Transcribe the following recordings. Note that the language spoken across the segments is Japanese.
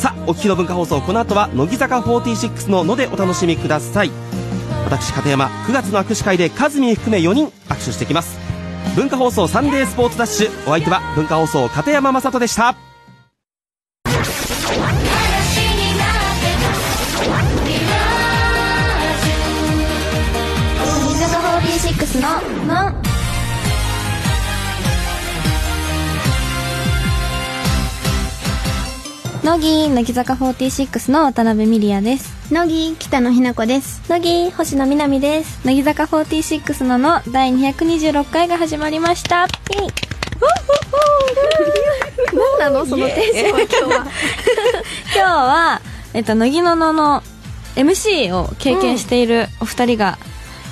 さあお聞きの文化放送この後は乃木坂46の「の」でお楽しみください。私片山9月の握手会でカズミ含め4人握手してきます。文化放送サンデースポーツダッシュ。お相手は文化放送片山雅人でした。乃木乃木坂46の渡辺美里也です。乃木北野日向子です。乃木星野みなみです。乃木坂46のの第226回が始まりました。何なの？そのテンションは。今日は今日は、えっと、乃木ののの MC を経験しているお二人が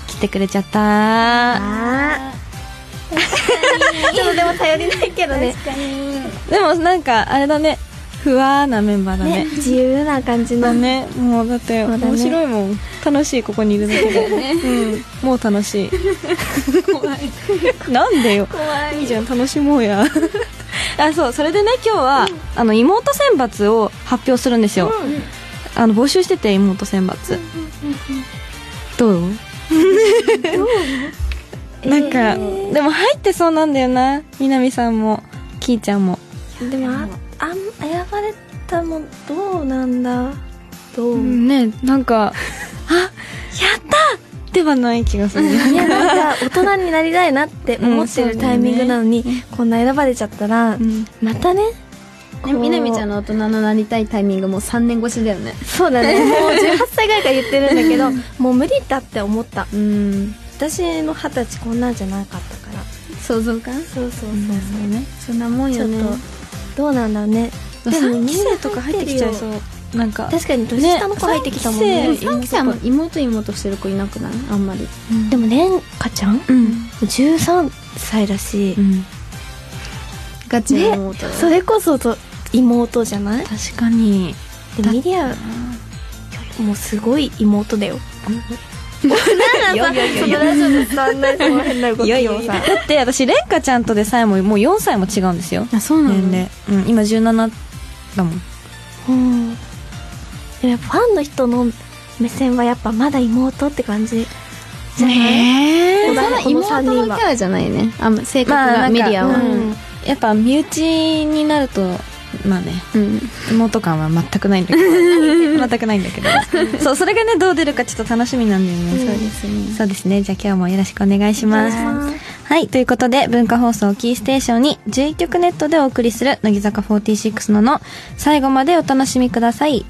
来てくれちゃった、あー。ちょっとでも頼りないけどね。でもなんかあれだねふわーなメンバーだね。ね自由な感じの。だね。もうだって面白いもん。楽しいここにいるだけで、うん、もう楽しい。怖い。なんでよ。怖い。いじゃん楽しもうや。あそう。それでね今日は、あの妹選抜を発表するんですよ、あの募集してて妹選抜。どう？なんか、でも入ってそうなんだよな。南さんもきーちゃんも。でもああん選ばれたもどうなんだ？どう、ねなんか あやったではない気がする。いやなんか大人になりたいなって思ってるタイミングなのに、こんな選ばれちゃったら、ん。またね？こう。みなみちゃんの大人のなりたいタイミングもう3年越しだよね。そうだね。もう18歳ぐらいから言ってるんだけどもう無理だって思った。うん。私の二十歳こんなんじゃなかったから。想像か？そうそうそうね。そんなもんちょっよねとどうなんだね。でも3期生とか入ってきちゃいそう。なんか確かに年下の子入ってきたもんね。ね3期生も妹妹してる子いなくない？あんまり。でもレンカちゃん？うん、13歳だし、うん、ガチのね妹だよ。それこそと妹じゃない？確かに。でミリアもうすごい妹だよ なんださそのラジオで伝わんないその変な動きをさ。だって私レンカちゃんとでさえももう4歳も違うんですよ。あそうなの？年齢、うん、今17だもん。うんでもやっぱファンの人の目線はやっぱまだ妹って感じ。じゃない、え。このそんなこの三妹のキャラじゃないね。あ性格がまあメディアはうん。やっぱ身内になるとまあね。うん。妹感は全くないんだけど。全くないんだけど。そうそれがねどう出るかちょっと楽しみなんだよね、そうですね。そうですね。じゃあ今日もよろしくお願いします。はい。ということで文化放送キーステーションに11曲ネットでお送りする乃木坂46のの。最後までお楽しみください。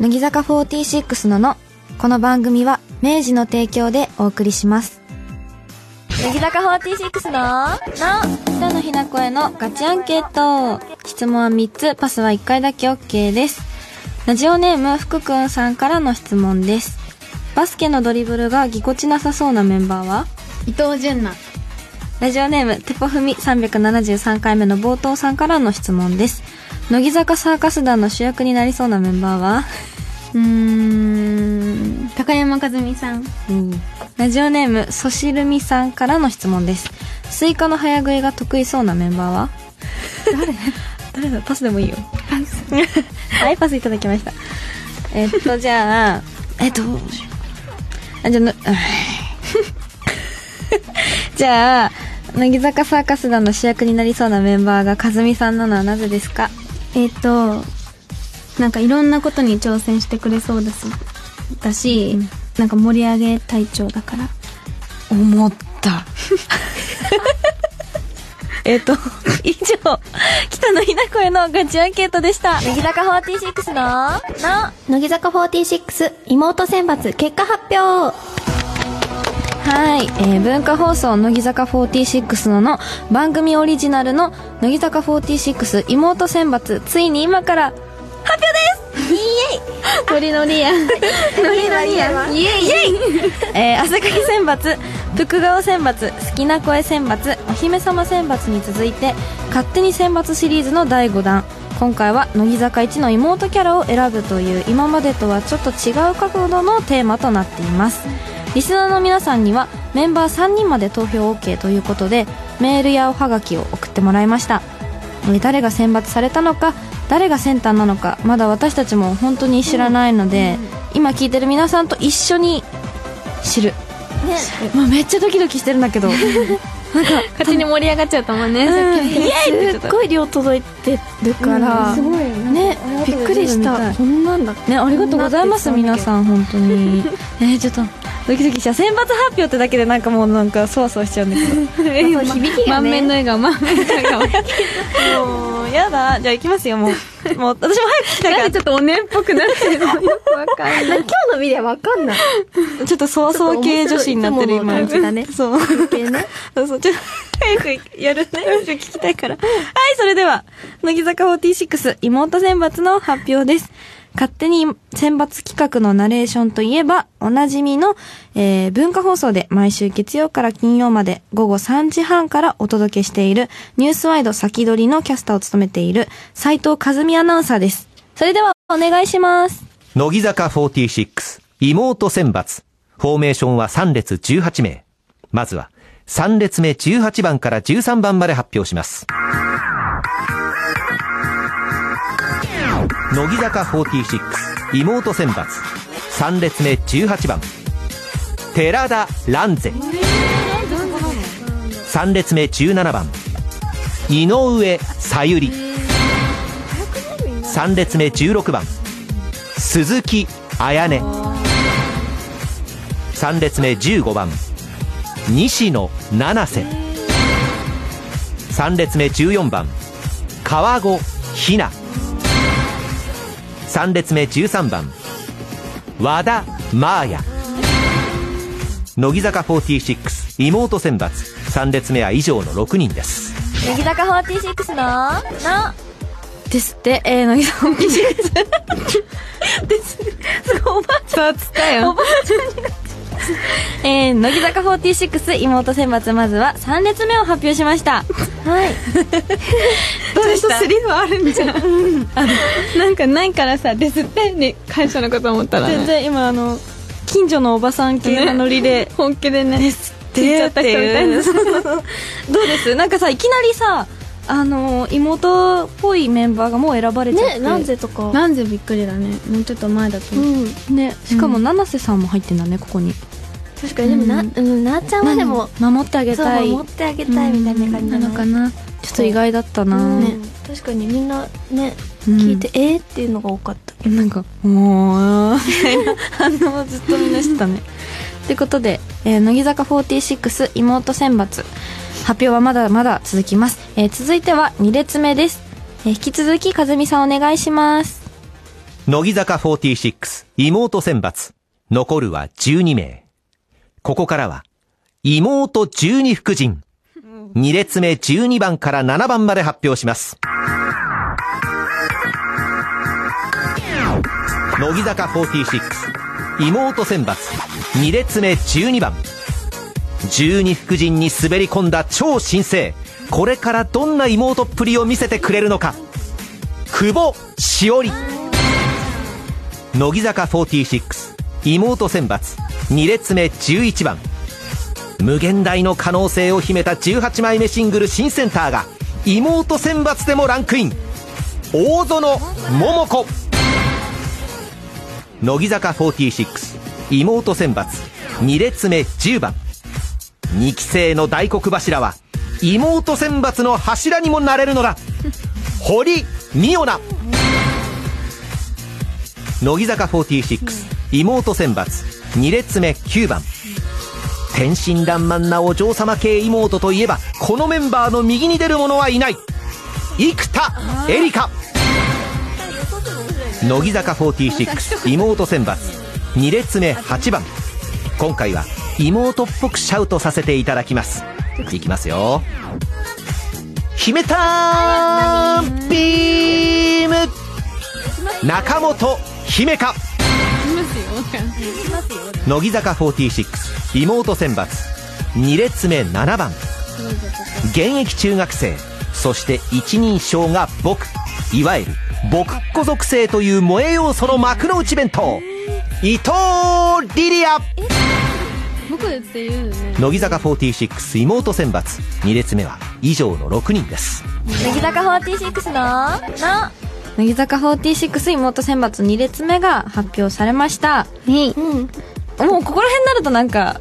乃木坂46のの。この番組は明治の提供でお送りします乃木坂46の、の、北野ひな子へのガチアンケート。質問は3つ、パスは1回だけ OK です。ラジオネーム、福くんさんからの質問です。バスケのドリブルがぎこちなさそうなメンバーは？伊藤純奈ラジオネーム、テポフミ373回目の冒頭さんからの質問です。乃木坂サーカス団の主役になりそうなメンバーは？うーん高山和美さんラジオネーム、そしるみさんからの質問です。スイカの早食いが得意そうなメンバーは？誰？誰だ？パスでもいいよ。パス。はい、パスいただきました。えっと、じゃあ、えっと、あ、じゃあの、じゃあ、乃木坂サーカス団の主役になりそうなメンバーがかずみさんなのはなぜですか？えっ、となんかいろんなことに挑戦してくれそうですだし、なんか盛り上げ隊長だから思った。えっと、以上、北野ひな子へのガチアンケートでした。乃木坂46の、の、乃木坂46妹選抜結果発表はい、えー、文化放送乃木坂46のの番組オリジナルの乃木坂46妹選抜ついに今から発表です。イエイ。ノリノ リやノリノリやイエイ。イエイ。えー、汗かき選抜福顔選抜好きな声選抜お姫様選抜に続いて勝手に選抜シリーズの第5弾。今回は乃木坂一の妹キャラを選ぶという今までとはちょっと違う角度のテーマとなっています。リスナーの皆さんにはメンバー3人まで投票 OK ということでメールやおはがきを送ってもらいました。えー誰が選抜されたのか誰がセンターなのかまだ私たちも本当に知らないので、今聞いてる皆さんと一緒に知る、まあ、めっちゃドキドキしてるんだけど。勝手に盛り上がっちゃったもんね、さっき。イエーイすっごい量届いてるから、すごい。ねびっくりした。こんなんだ。ねありがとうございます皆さん本当に。えー、ちょっとドキドキした選抜発表ってだけでなんかもうなんかそわそわしちゃうんだけどそう響きがね。満面の笑顔。満面の笑顔。もうやだ。じゃあ行きますよもう。もう私も早く聞きたいかなんでちょっとおねんっぽくなってるの？よくわかんない今日のビデオわかんない。らちょっとそわそわ系女子になってる今。感じだねそう。系ね。そうそう、ちょっと、早くやるね。聞きたいから。はい、それでは、乃木坂46妹選抜の発表です。勝手に選抜企画のナレーションといえば、おなじみの、えー、文化放送で毎週月曜から金曜まで午後3時半からお届けしているニュースワイド先取りのキャスターを務めている斉藤和美アナウンサーです。それでは、お願いします。乃木坂46妹選抜フォーメーションは3列18名まずは3列目18番から13番まで発表します乃木坂46妹選抜。3列目18番。寺田蘭ゼ3列目17番。井上さゆり。3列目16番。鈴木彩音。3列目15番。西野七瀬。3列目14番。川越ひな。3列目13番和田真彩乃木坂46妹選抜3列目は以上の6人です乃木坂46の、の、ですって、えー、乃木坂46。です。すごい、おばあちゃん。つったよおばあちゃんになっちゃう。えー、乃木坂46妹選抜まずは3列目を発表しました。はい。どうでした？セリフあるんじゃん。なんかないからさですってね会社のこと思ったら、全然今あの、近所のおばさん系のノリで、本気でねですって。言言っちゃった人みたいな。どうです？なんかさ、いきなりさ、あのー妹っぽいメンバーがもう選ばれちゃって。ねなんぜとか。なんぜびっくりだね。もうちょっと前だと。う、ん。ね、しかも七瀬さんも入ってんだね、ここに。確かにでもなうん。なっちゃんはでも守ってあげたい。守ってあげたいみたいな感じなのかなちょっと意外だったな、うん。ね確かにみんなねうん。聞いてえーっていうのが多かった。なんか「もう」みたいな反応をずっとみんなしてたね。ということで、えー乃木坂46妹選抜。発表はまだまだ続きます、えー続いては2列目です、えー引き続き和美さんお願いします。乃木坂46妹選抜。残るは12名ここからは妹12福神。2列目12番から7番まで発表します。乃木坂46妹選抜。2列目12番。12福神に滑り込んだ超新星。これからどんな妹っぷりを見せてくれるのか。久保しおり乃木坂46妹選抜。2列目11番。無限大の可能性を秘めた18枚目シングル新センターが妹選抜でもランクイン。大園桃子。乃木坂46妹選抜。2列目10番。2期生の大黒柱は妹選抜の柱にもなれるのだ。堀美央奈。乃木坂46妹選抜2列目9番。天真爛漫なお嬢様系妹といえばこのメンバーの右に出る者はいない。生田絵梨花乃木坂46妹選抜。2列目8番。今回は妹っぽくシャウトさせていただきます。いきますよ。姫たビーム。中本姫香乃木坂46妹選抜2列目7番。現役中学生そして一人称が僕。いわゆる僕っ子属性という萌え要素の幕の内弁当。伊藤リリア。乃木坂46妹選抜2列目は以上の6人です。乃木坂46のの乃木坂46妹選抜2列目が発表されました。ね。うん。もうここら辺になるとなんか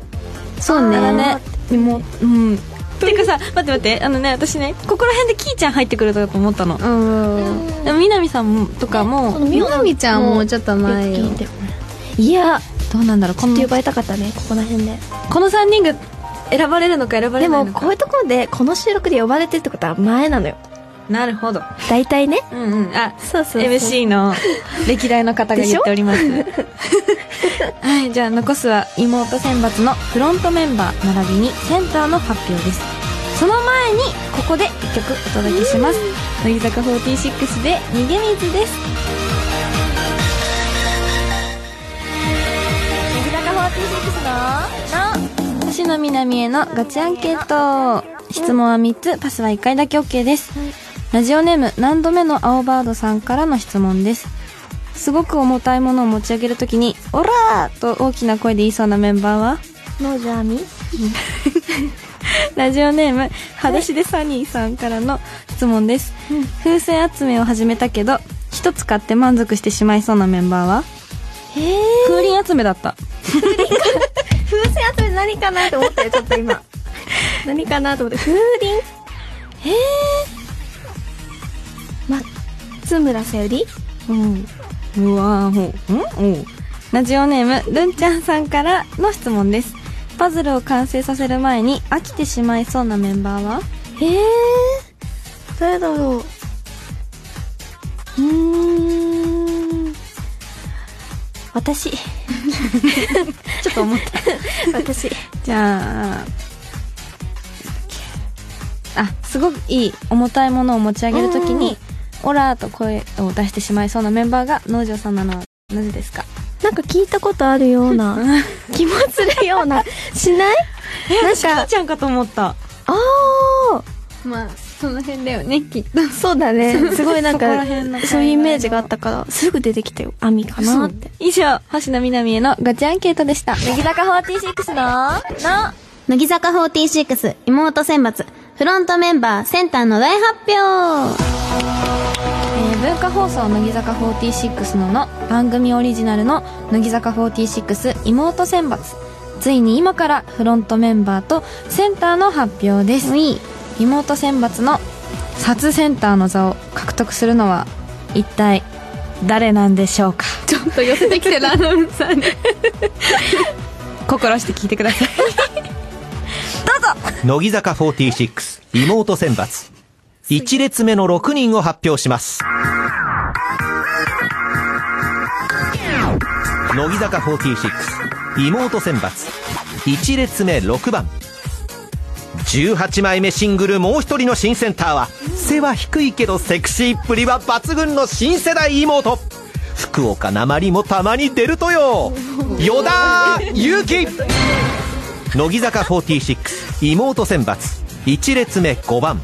そうね。ね。でもうん。ていうかさ待って待って。あのね私ねここら辺でキーちゃん入ってくると思ったの。うんでも南さんとかもみなみちゃんもうちょっと前よいやどうなんだろう。このって呼ばれたかったねここら辺で。この3人が選ばれるのか選ばれでないのか。もこういうところでこの収録で呼ばれてるってことは前なのよなるほど。大体ね。うんうん。あそうそうそう。MC の 歴代の方が言っております。はいじゃあ残すは妹選抜のフロントメンバー並びにセンターの発表です。その前にここで1曲お届けします。乃木坂46で「逃げ水」です。乃木坂46のの星野みなみへのガチアンケート。質問は3つパスは1回だけ OK です、ラジオネーム何度目の青バードさんからの質問です。すごく重たいものを持ち上げるときに「オラー!」と大きな声で言いそうなメンバーは？のじゃみ？ラジオネーム裸足でサニーさんからの質問です、風船集めを始めたけど一つ買って満足してしまいそうなメンバーは？え。ー、風鈴集めだった。風船集め何かなと思ったよちょっと今。何かなと思って。風鈴？え。ー、松村さゆりうん。うわーほう。んおうラジオネームるんちゃんさんからの質問です。パズルを完成させる前に飽きてしまいそうなメンバーは？えー、誰だろう。うーん。私。ちょっと思った。私。じゃああすごくいい重たいものを持ち上げるときに「オラ!」と声を出してしまいそうなメンバーが農場さんなのはなぜですか？なんか聞いたことあるような 気もするようなしない？なんかちゃんかと思った。あまあその辺だよねきっと。あそうだね。すごいなんかそういうイメージがあったからすぐ出てきたよ。網かなって以上星野みなみへのガチアンケートでした。乃木坂46のの乃木坂46妹選抜フロントメンバーセンターの大発表えー文化放送乃木坂46のの番組オリジナルの乃木坂46妹選抜。ついに今からフロントメンバーとセンターの発表です。妹選抜の札センターの座を獲得するのは一体誰なんでしょうか？ちょっと寄せてきてるアナウンサーに。心して聞いてください。乃木坂46妹選抜1列目の6人を発表します。乃木坂46妹選抜。1列目6番。18枚目シングルもう一人の新センターは背は低いけどセクシーっぷりは抜群の新世代妹。福岡なまりもたまに出るとよ。与田祐希。乃木坂46妹選抜。1列目5番。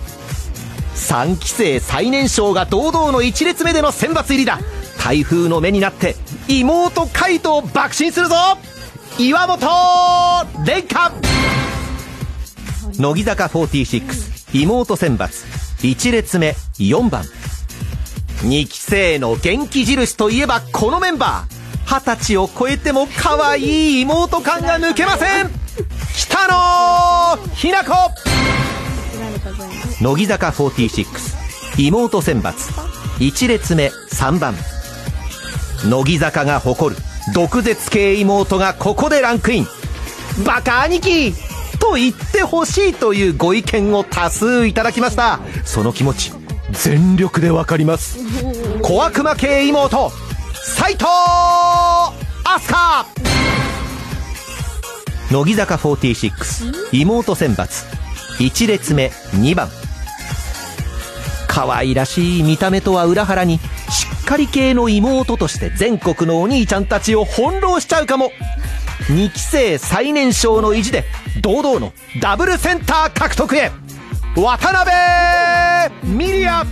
3期生最年少が堂々の1列目での選抜入りだ。台風の目になって妹カイトを爆心するぞ。岩本蓮華。乃木坂46妹選抜。1列目4番。2期生の元気印といえばこのメンバー。二十歳を超えても可愛い妹感が抜けません。北野日な子。乃木坂46妹選抜1列目3番。乃木坂が誇る毒舌系妹がここでランクイン。バカ兄貴！と言ってほしいというご意見を多数いただきました。その気持ち全力でわかります。小悪魔系妹斉藤飛鳥！乃木坂46妹選抜1列目2番。可愛らしい見た目とは裏腹にしっかり系の妹として全国のお兄ちゃんたちを翻弄しちゃうかも。2期生最年少の意地で堂々のダブルセンター獲得へ。渡辺ミリア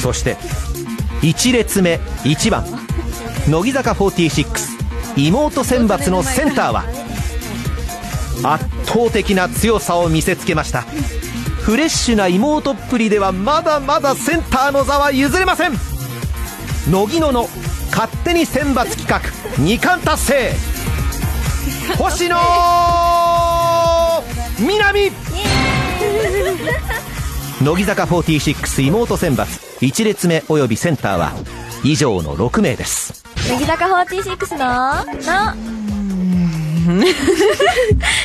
そして1列目1番。乃木坂46妹選抜のセンターは圧倒的な強さを見せつけました。フレッシュな妹っぷりではまだまだセンターの座は譲れません。乃木野の勝手に選抜企画2冠達成。星野南乃木坂46妹選抜1列目およびセンターは以上の6名です。乃木坂46のの。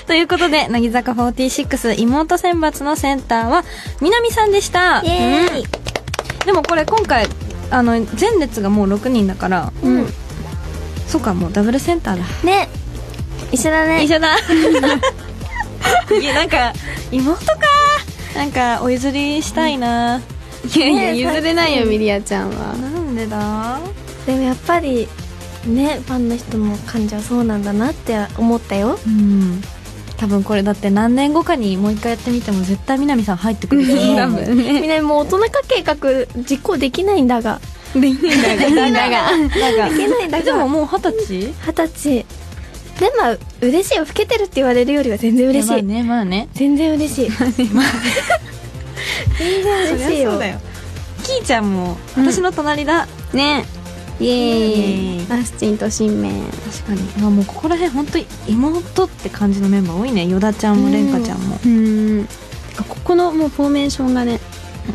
ということで、乃木坂46妹選抜のセンターは、南さんでした。イエーイでもこれ今回、あの、前列がもう6人だから、うんそうか、もうダブルセンターだ。ね一緒だね一緒だ。いや、なんか、妹か。なんか、お譲りしたいな。いやいや譲れないよミリアちゃんはなんでだ？でもやっぱりねファンの人の感じはそうなんだなって思ったようん。多分これだって何年後かにもう一回やってみても絶対南さん入ってくると思う。多分ね。みんなもう大人化計画実行できないんだが。できない。だがなんか、できないんだが。でももう二十歳？二十歳。でまあ嬉しいよ。老けてるって言われるよりは全然嬉しい、まあね、まあね。全然嬉しい。全然嬉しいよ。よ。キーちゃんも、私の隣だ。ね。イエーイイエーイアスチンと新名確かに。まあもうここら辺本当に妹って感じのメンバー多いね。ヨダちゃんもレンカちゃんも。うんてかここのもうフォーメーションがね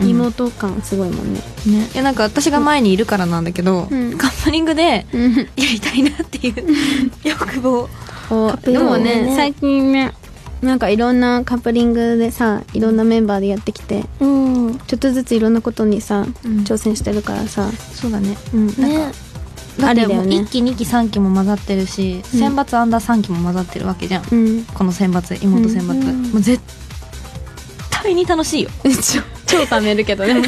うん妹感すごいもんねね。いやなんか私が前にいるからなんだけど、うんカップリングでうんやりたいなっていう 欲望。でもねね最近ねなんかいろんなカップリングでさいろんなメンバーでやってきてうん。ちょっとずついろんなことにさ、うん。挑戦してるからさ、そうだね。うん、ねだってもうありだよね。1期2期3期も混ざってるし、うん。選抜アンダー3期も混ざってるわけじゃん。うん、この選抜、妹選抜。うん。もう絶対に楽しいよ。超。超貯めるけどね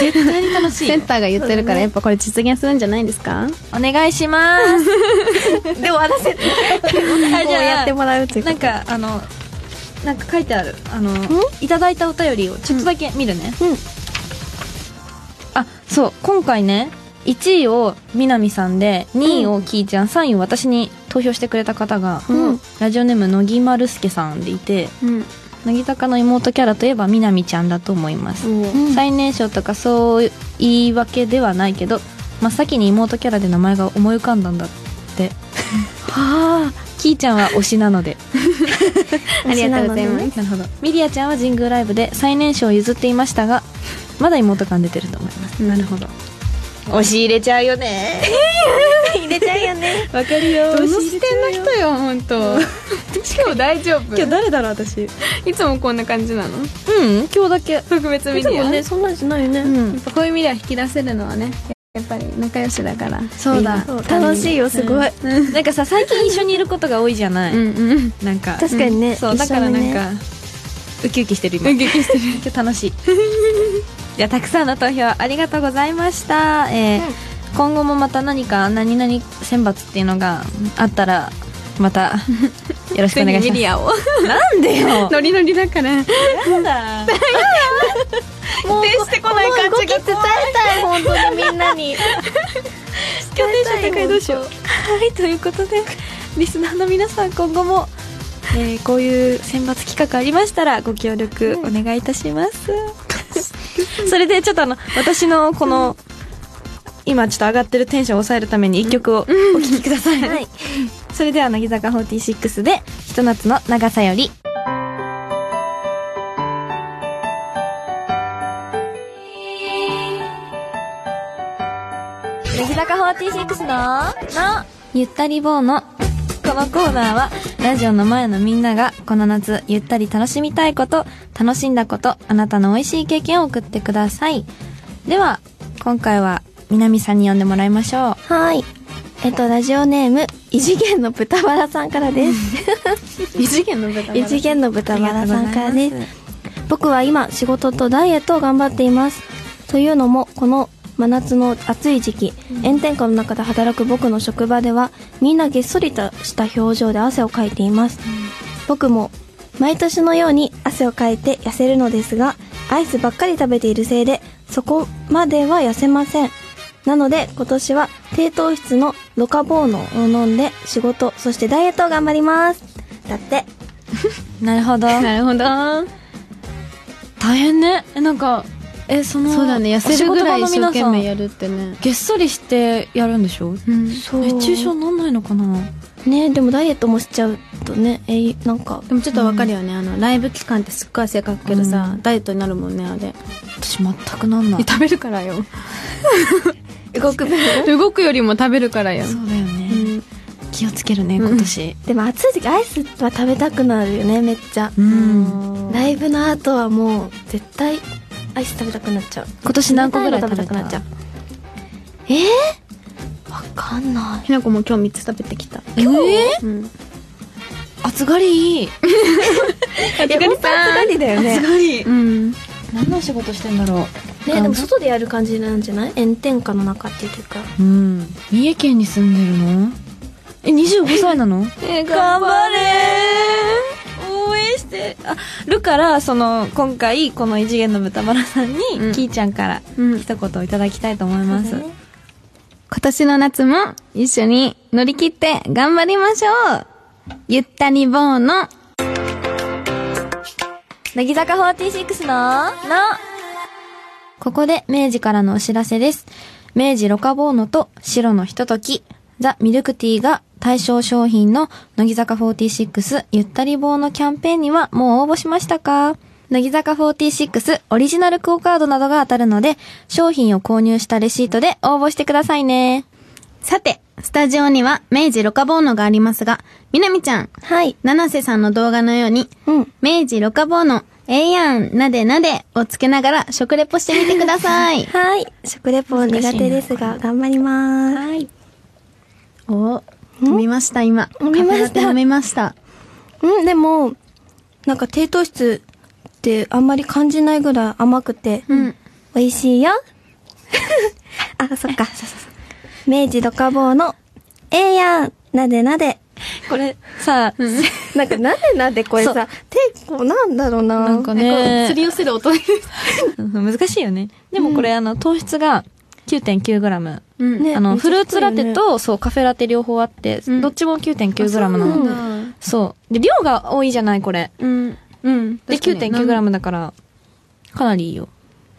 絶対に楽しいよ。セン。ターが言ってるからやっぱこれ実現するんじゃないですか？お願いします。でも私 あもうやってもらうというなんかあのなんか書いてある。あのいただいたお便りをちょっとだけ見るね、うん。あそう。今回ね1位を南さんで2位をキーちゃん、3位を私に投票してくれた方が、うん。ラジオネーム乃木丸助さんでいてうん乃木坂の妹キャラといえば南ちゃんだと思います、ん。最年少とかそう言い訳ではないけど真っ先に妹キャラで名前が思い浮かんだんだって。はあ。キーちゃんは推しなので。ありがとうございます、なるほど。ミリアちゃんは神宮ライブで最年少を譲っていましたがまだ妹感出てると思います、なるほど。推し入れちゃうよね入れちゃうよね。わかるよ。どの視点の人よ本当。今日大丈夫今日誰だろう私。いつもこんな感じなの？うん今日だけ。特別ミでリア？もねそんなんじゃないよね、うん。やっぱこういうミリア引き出せるのはねやっぱり仲良しだから。そうだ。楽しいよすごい、なんかさ最近一緒にいることが多いじゃない、うんうん。なんか確かにね、そうだからなんか、ウキウキしてる今。ウキウキしてる。今日楽しい。じゃあたくさんの投票ありがとうございました、えー今後もまた何か何々選抜っていうのがあったらまた よろしくお願いします。なんでよ。ノリノリだから。やだ。もうしてこない感じが伝えたい本当にみんなに。今日テンション高いどうしよう。はいということでリスナーの皆さん今後も、えーこういう選抜企画ありましたらご協力お願いいたします、それでちょっとあの私のこの、今ちょっと上がってるテンションを抑えるために一曲をお聴きください、はい。それでは乃木坂46でひと夏の長さより。乃木坂46ののゆったり棒の。このコーナーはラジオの前のみんながこの夏ゆったり楽しみたいこと楽しんだことあなたの美味しい経験を送ってください。では今回は南さんに呼んでもらいましょう。はい。えっとラジオネーム異次元の豚バラさんからです。異次元の豚異次元の豚バラさんからです。僕は今仕事とダイエットを頑張っています。というのもこの真夏の暑い時期、炎天下の中で働く僕の職場ではみんなげっそりとした表情で汗をかいています、僕も毎年のように汗をかいて痩せるのですがアイスばっかり食べているせいでそこまでは痩せませんなので今年は低糖質のロカボーノを飲んで仕事そしてダイエットを頑張ります。だって。なるほど。なるほど。大変ね。えなんかえそのそうだね。痩せるぐらい一生懸命やるるってね。げっそりしてやるんでしょ？うん。そう。熱中症なんないのかな？ねでもダイエットもしちゃうとねえいなんか。でもちょっとわかるよね、あのライブ期間ってすっごい汗かくけどさ、ダイエットになるもんねあれ。私全くなんない。食べるからよ 動く動くよりも食べるからよそうだよね、うん。気をつけるね今年。でも暑い時アイスは食べたくなるよねめっちゃ。うん。ライブの後はもう絶対アイス食べたくなっちゃう。今年何個ぐらい食べた？くなっちゃうえー、わかんない。ひなこも今日3つ食べてきた。えー、うん。暑がり？いい暑がりさん。だよね。がり。うん。何のお仕事してんだろねでも外でやる感じなんじゃない？炎天下の中っていうか。ううん。三重県に住んでるの？え25歳なの？え頑張れ応援して。あるからその今回この異次元の豚バラさんに、うん。キーちゃんからうん。一言いただきたいと思います、そうだね。今年の夏も一緒に乗り切って頑張りましょう。ゆったり棒の。乃木坂46の、の、ここで明治からのお知らせです。明治ロカボーノと白のひととき、ザ・ミルクティーが対象商品の乃木坂46ゆったり棒のキャンペーンにはもう応募しましたか？乃木坂46オリジナルクオカードなどが当たるので、商品を購入したレシートで応募してくださいね。さてスタジオには明治ロカボーノがありますがみなみちゃんはい七瀬さんの動画のようにうん明治ロカボーノええやんなでなでをつけながら食レポしてみてください。はい。食レポ苦手ですが頑張ります。はい。お飲みました今。飲みました。飲みました。うんでもなんか低糖質ってあんまり感じないぐらい甘くて、うん。美味しいよ。あそっか。そうそうそう明治ロカボーのええやんなでなで。これさ、なんかなでなでこれさ結構なんだろうな。なんかね、すり寄せる音です。難しいよね。でもこれ、あの、糖質が 9.9g。うん。ねあの、フルーツラテと、そう、カフェラテ両方あって、うん。どっちも 9.9g なそうの。そう。で、量が多いじゃない、これ。うん。うん。で、9.9g だから、かなりいいよ。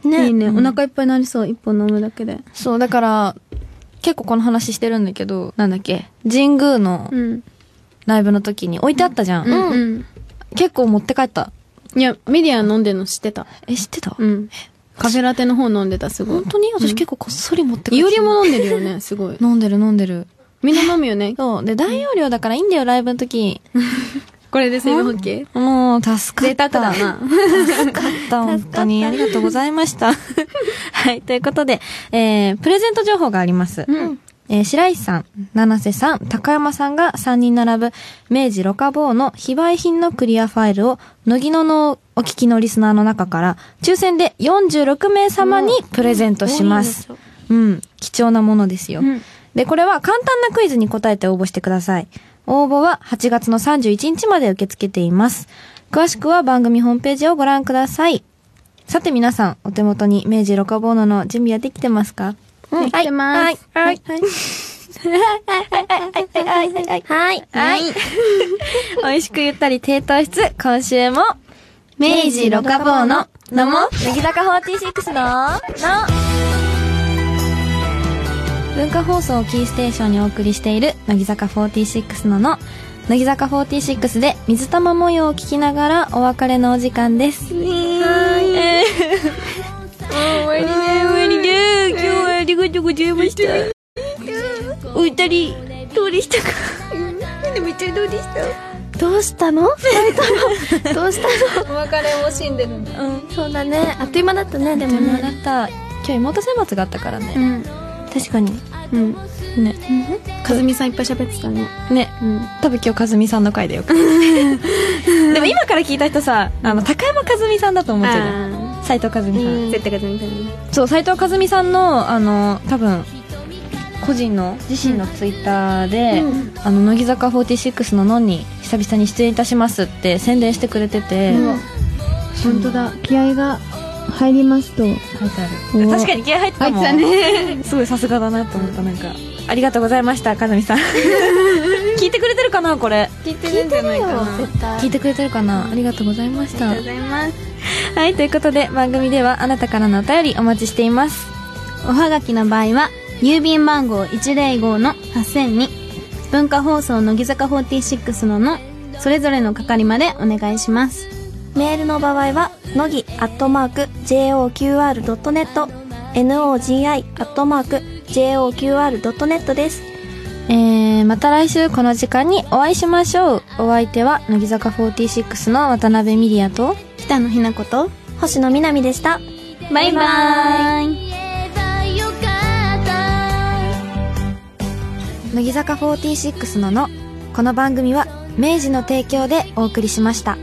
ね。いいね、うん。お腹いっぱいになりそう。一本飲むだけで。そう、だから、結構この話してるんだけど、なんだっけ、神宮のうん。ライブの時に置いてあったじゃん。うんうん結構持って帰った。いやメディア飲んでるの知ってたえ、知ってた、うんカフェラテの方飲んでたすごい本当に？私結構こっそり持って帰った。いおりも飲んでるよね すごい飲んでる飲んでる。みんな飲むよね そう。で、大容量だからいいんだよ、ライブの時。これで水分補給もう、助か贅った。沢だな助かった、本当に。ありがとうございました。はい、ということで、えー、プレゼント情報があります。うんえー白石さん、七瀬さん、高山さんが3人並ぶ、明治ロカボーの非売品のクリアファイルを、乃木野のお聞きのリスナーの中から、抽選で46名様にプレゼントします。うん、貴重なものですよ。うんで、これは簡単なクイズに答えて応募してください。応募は8月の31日まで受け付けています。詳しくは番組ホームページをご覧ください。さて皆さん、お手元に明治ロカボーノの準備はできてますか？できてますはい。はい。はい。はい。はい。はい。美味しくゆったり低糖質、今週も、明治ロカボーノのも、乃木坂46の、の、文化放送をキーステーションにお送りしている、乃木坂46のの、乃木坂46で水玉模様を聞きながらお別れのお時間です。はい。終わりね、終わりね。今日はありがとうございました。お二人、どうでしたかめっちゃどうでしたどうしたの二人ともどうしたのお別れを惜しん。でるん。だそうだねあっという間だったねでもでもだった。今日妹選抜があったからね。ん。確かにうん。ね。かずみさん。いっぱい喋ってたねね。うん。多分今日和美さん。の回でよかった。でも今から聞いた人さ、あの、高山和美さん。だと思っちゃうじゃん。あ斎藤和美さん。ー絶対かずみさんね。そう、斎藤和美さんの、あの、多分、個人の、自身のツイッターで、あの、乃木坂46ののんに久々に出演いたしますって宣伝してくれてて、うん。本当だ。気合が入りますと。書いてある。確かに気合入ってたもん。入ってたね。すごいさすがだなと思った、なんか。ありがとうございましたかずみさん。聞いてくれてるかなこれ。聞いてるんじゃないかな。聞いてくれてるかな。ありがとうございました。ありがとうございます。はいということで番組ではあなたからのお便りお待ちしています。おはがきの場合は郵便番号105の8000に文化放送乃木坂46ののそれぞれの係までお願いします。メールの場合は、のぎアットマーク JOQR.net、NOGI アットマーク JOQR.net です。えー、また来週この時間にお会いしましょうお相手は乃木坂46の渡辺美里也と北野日向子と星野みなみでした。バイバーイ乃木坂46ののこの番組は明治の提供でお送りしました